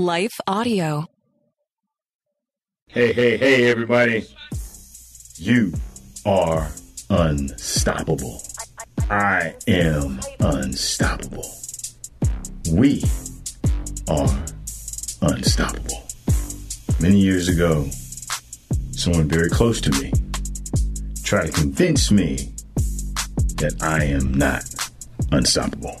Life Audio. Hey, hey, hey, everybody. You are unstoppable. I am unstoppable. We are unstoppable. Many years ago, someone very close to me tried to convince me that I am not unstoppable.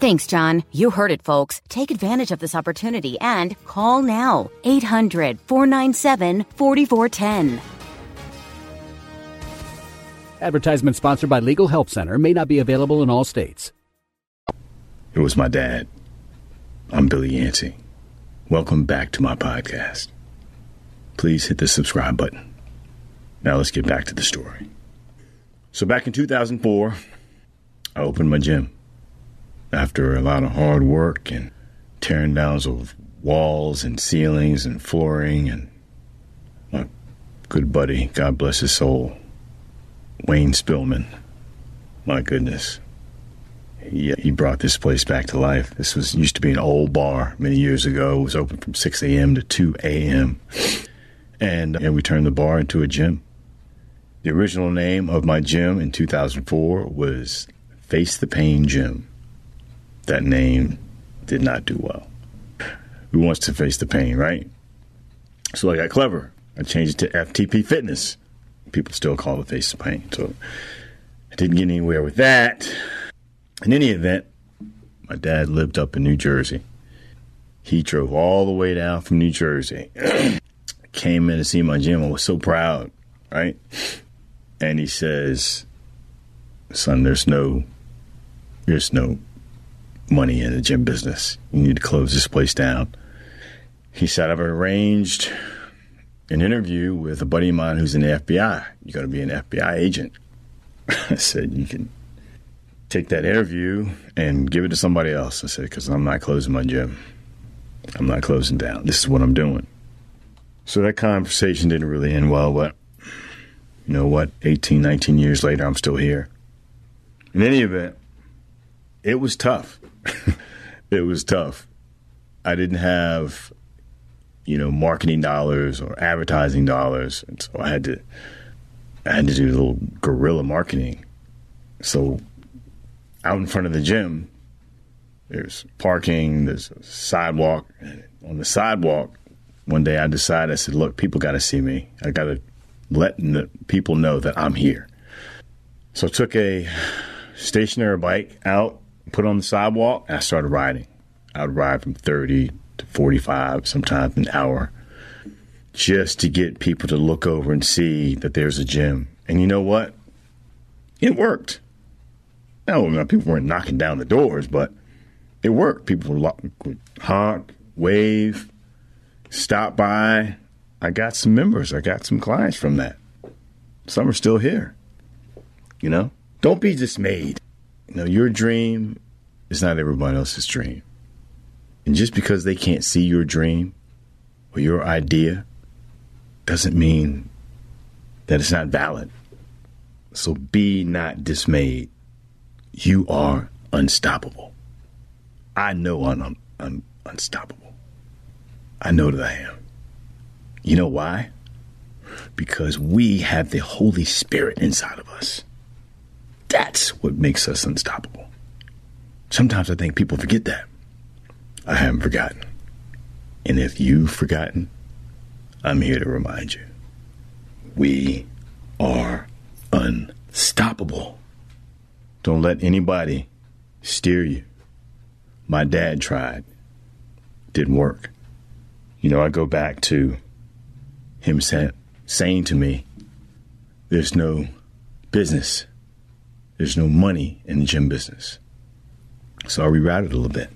Thanks, John. You heard it, folks. Take advantage of this opportunity and call now. 800 497 4410. Advertisement sponsored by Legal Help Center may not be available in all states. It was my dad. I'm Billy Yancey. Welcome back to my podcast. Please hit the subscribe button. Now let's get back to the story. So, back in 2004, I opened my gym. After a lot of hard work and tearing down of walls and ceilings and flooring, and my good buddy, God bless his soul, Wayne Spillman. My goodness. He, uh, he brought this place back to life. This was used to be an old bar many years ago. It was open from 6 a.m. to 2 a.m. And, uh, and we turned the bar into a gym. The original name of my gym in 2004 was Face the Pain Gym. That name did not do well. Who wants to face the pain, right? So I got clever. I changed it to FTP Fitness. People still call it Face the Pain. So I didn't get anywhere with that. In any event, my dad lived up in New Jersey. He drove all the way down from New Jersey. Came in to see my gym. I was so proud, right? And he says, Son, there's no there's no money in the gym business. You need to close this place down. He said, I've arranged an interview with a buddy of mine who's in the FBI. You're going to be an FBI agent. I said, You can take that interview and give it to somebody else. I said, Because I'm not closing my gym. I'm not closing down. This is what I'm doing. So that conversation didn't really end well, but you know what? 18, 19 years later, I'm still here. In any event, it was tough. it was tough. I didn't have, you know, marketing dollars or advertising dollars, and so I had to, I had to do a little guerrilla marketing. So, out in front of the gym, there's parking, there's a sidewalk. On the sidewalk, one day I decided, I said, look, people got to see me. I got to let the people know that I'm here. So I took a stationary bike out, put on the sidewalk, and I started riding. I would ride from 30 to 45, sometimes an hour, just to get people to look over and see that there's a gym. And you know what? It worked. No, people weren't knocking down the doors, but it worked. People would honk, wave, stop by. I got some members. I got some clients from that. Some are still here. You know, don't be dismayed. You know, your dream is not everybody else's dream. And just because they can't see your dream or your idea doesn't mean that it's not valid. So be not dismayed. You are unstoppable. I know I'm, I'm unstoppable. I know that I am. You know why? Because we have the Holy Spirit inside of us. That's what makes us unstoppable. Sometimes I think people forget that. I haven't forgotten. And if you've forgotten, I'm here to remind you. We are unstoppable. Don't let anybody steer you. My dad tried. Didn't work. You know, I go back to him say, saying to me, there's no business, there's no money in the gym business. So I rerouted a little bit.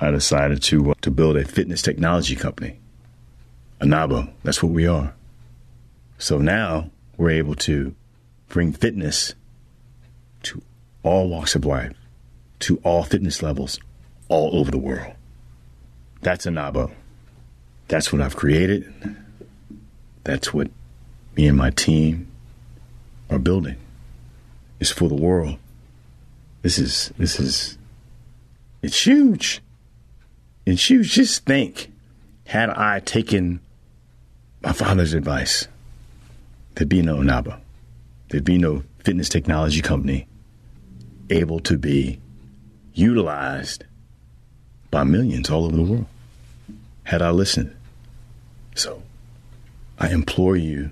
I decided to, uh, to build a fitness technology company. Anabo, that's what we are. So now we're able to bring fitness to all walks of life, to all fitness levels, all over the world. That's Anabo. That's what I've created. That's what me and my team are building. It's for the world. This is this is it's huge. It's huge. Just think, had I taken my father's advice, there'd be no Anabo. There'd be no fitness technology company able to be utilized by millions all over the world had I listened. So I implore you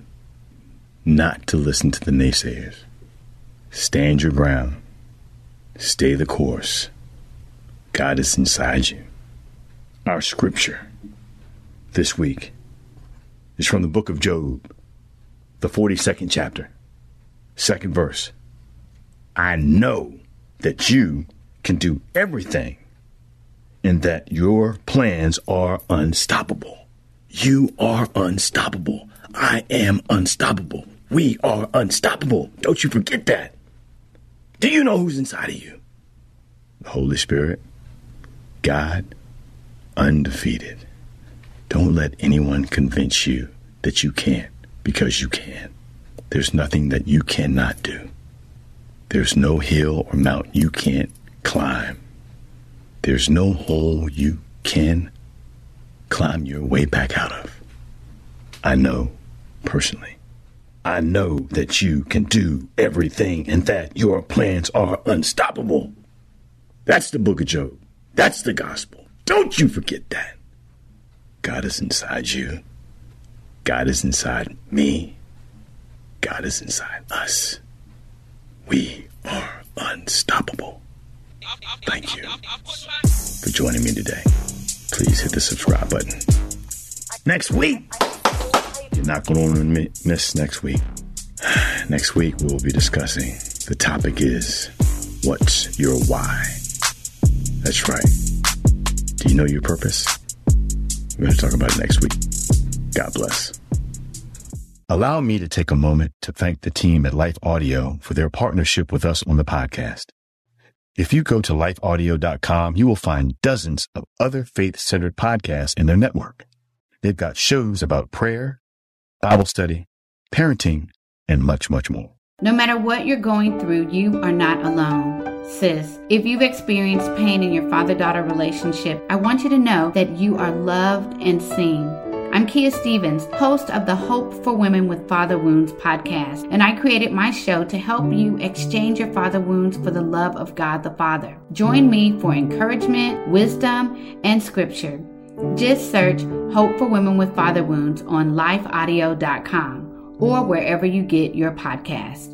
not to listen to the naysayers. Stand your ground. Stay the course. God is inside you. Our scripture this week is from the book of Job, the 42nd chapter, second verse. I know that you can do everything and that your plans are unstoppable. You are unstoppable. I am unstoppable. We are unstoppable. Don't you forget that. Do you know who's inside of you? The Holy Spirit, God, undefeated. Don't let anyone convince you that you can't because you can. There's nothing that you cannot do. There's no hill or mountain you can't climb. There's no hole you can climb your way back out of. I know personally. I know that you can do everything and that your plans are unstoppable. That's the book of Job. That's the gospel. Don't you forget that. God is inside you. God is inside me. God is inside us. We are unstoppable. Thank you for joining me today. Please hit the subscribe button. Next week, not going to miss next week. Next week, we will be discussing the topic is what's your why? That's right. Do you know your purpose? We're going to talk about it next week. God bless. Allow me to take a moment to thank the team at Life Audio for their partnership with us on the podcast. If you go to lifeaudio.com, you will find dozens of other faith centered podcasts in their network. They've got shows about prayer, Bible study, parenting, and much, much more. No matter what you're going through, you are not alone. Sis, if you've experienced pain in your father daughter relationship, I want you to know that you are loved and seen. I'm Kia Stevens, host of the Hope for Women with Father Wounds podcast, and I created my show to help you exchange your father wounds for the love of God the Father. Join me for encouragement, wisdom, and scripture. Just search Hope for Women with Father Wounds on lifeaudio.com or wherever you get your podcast.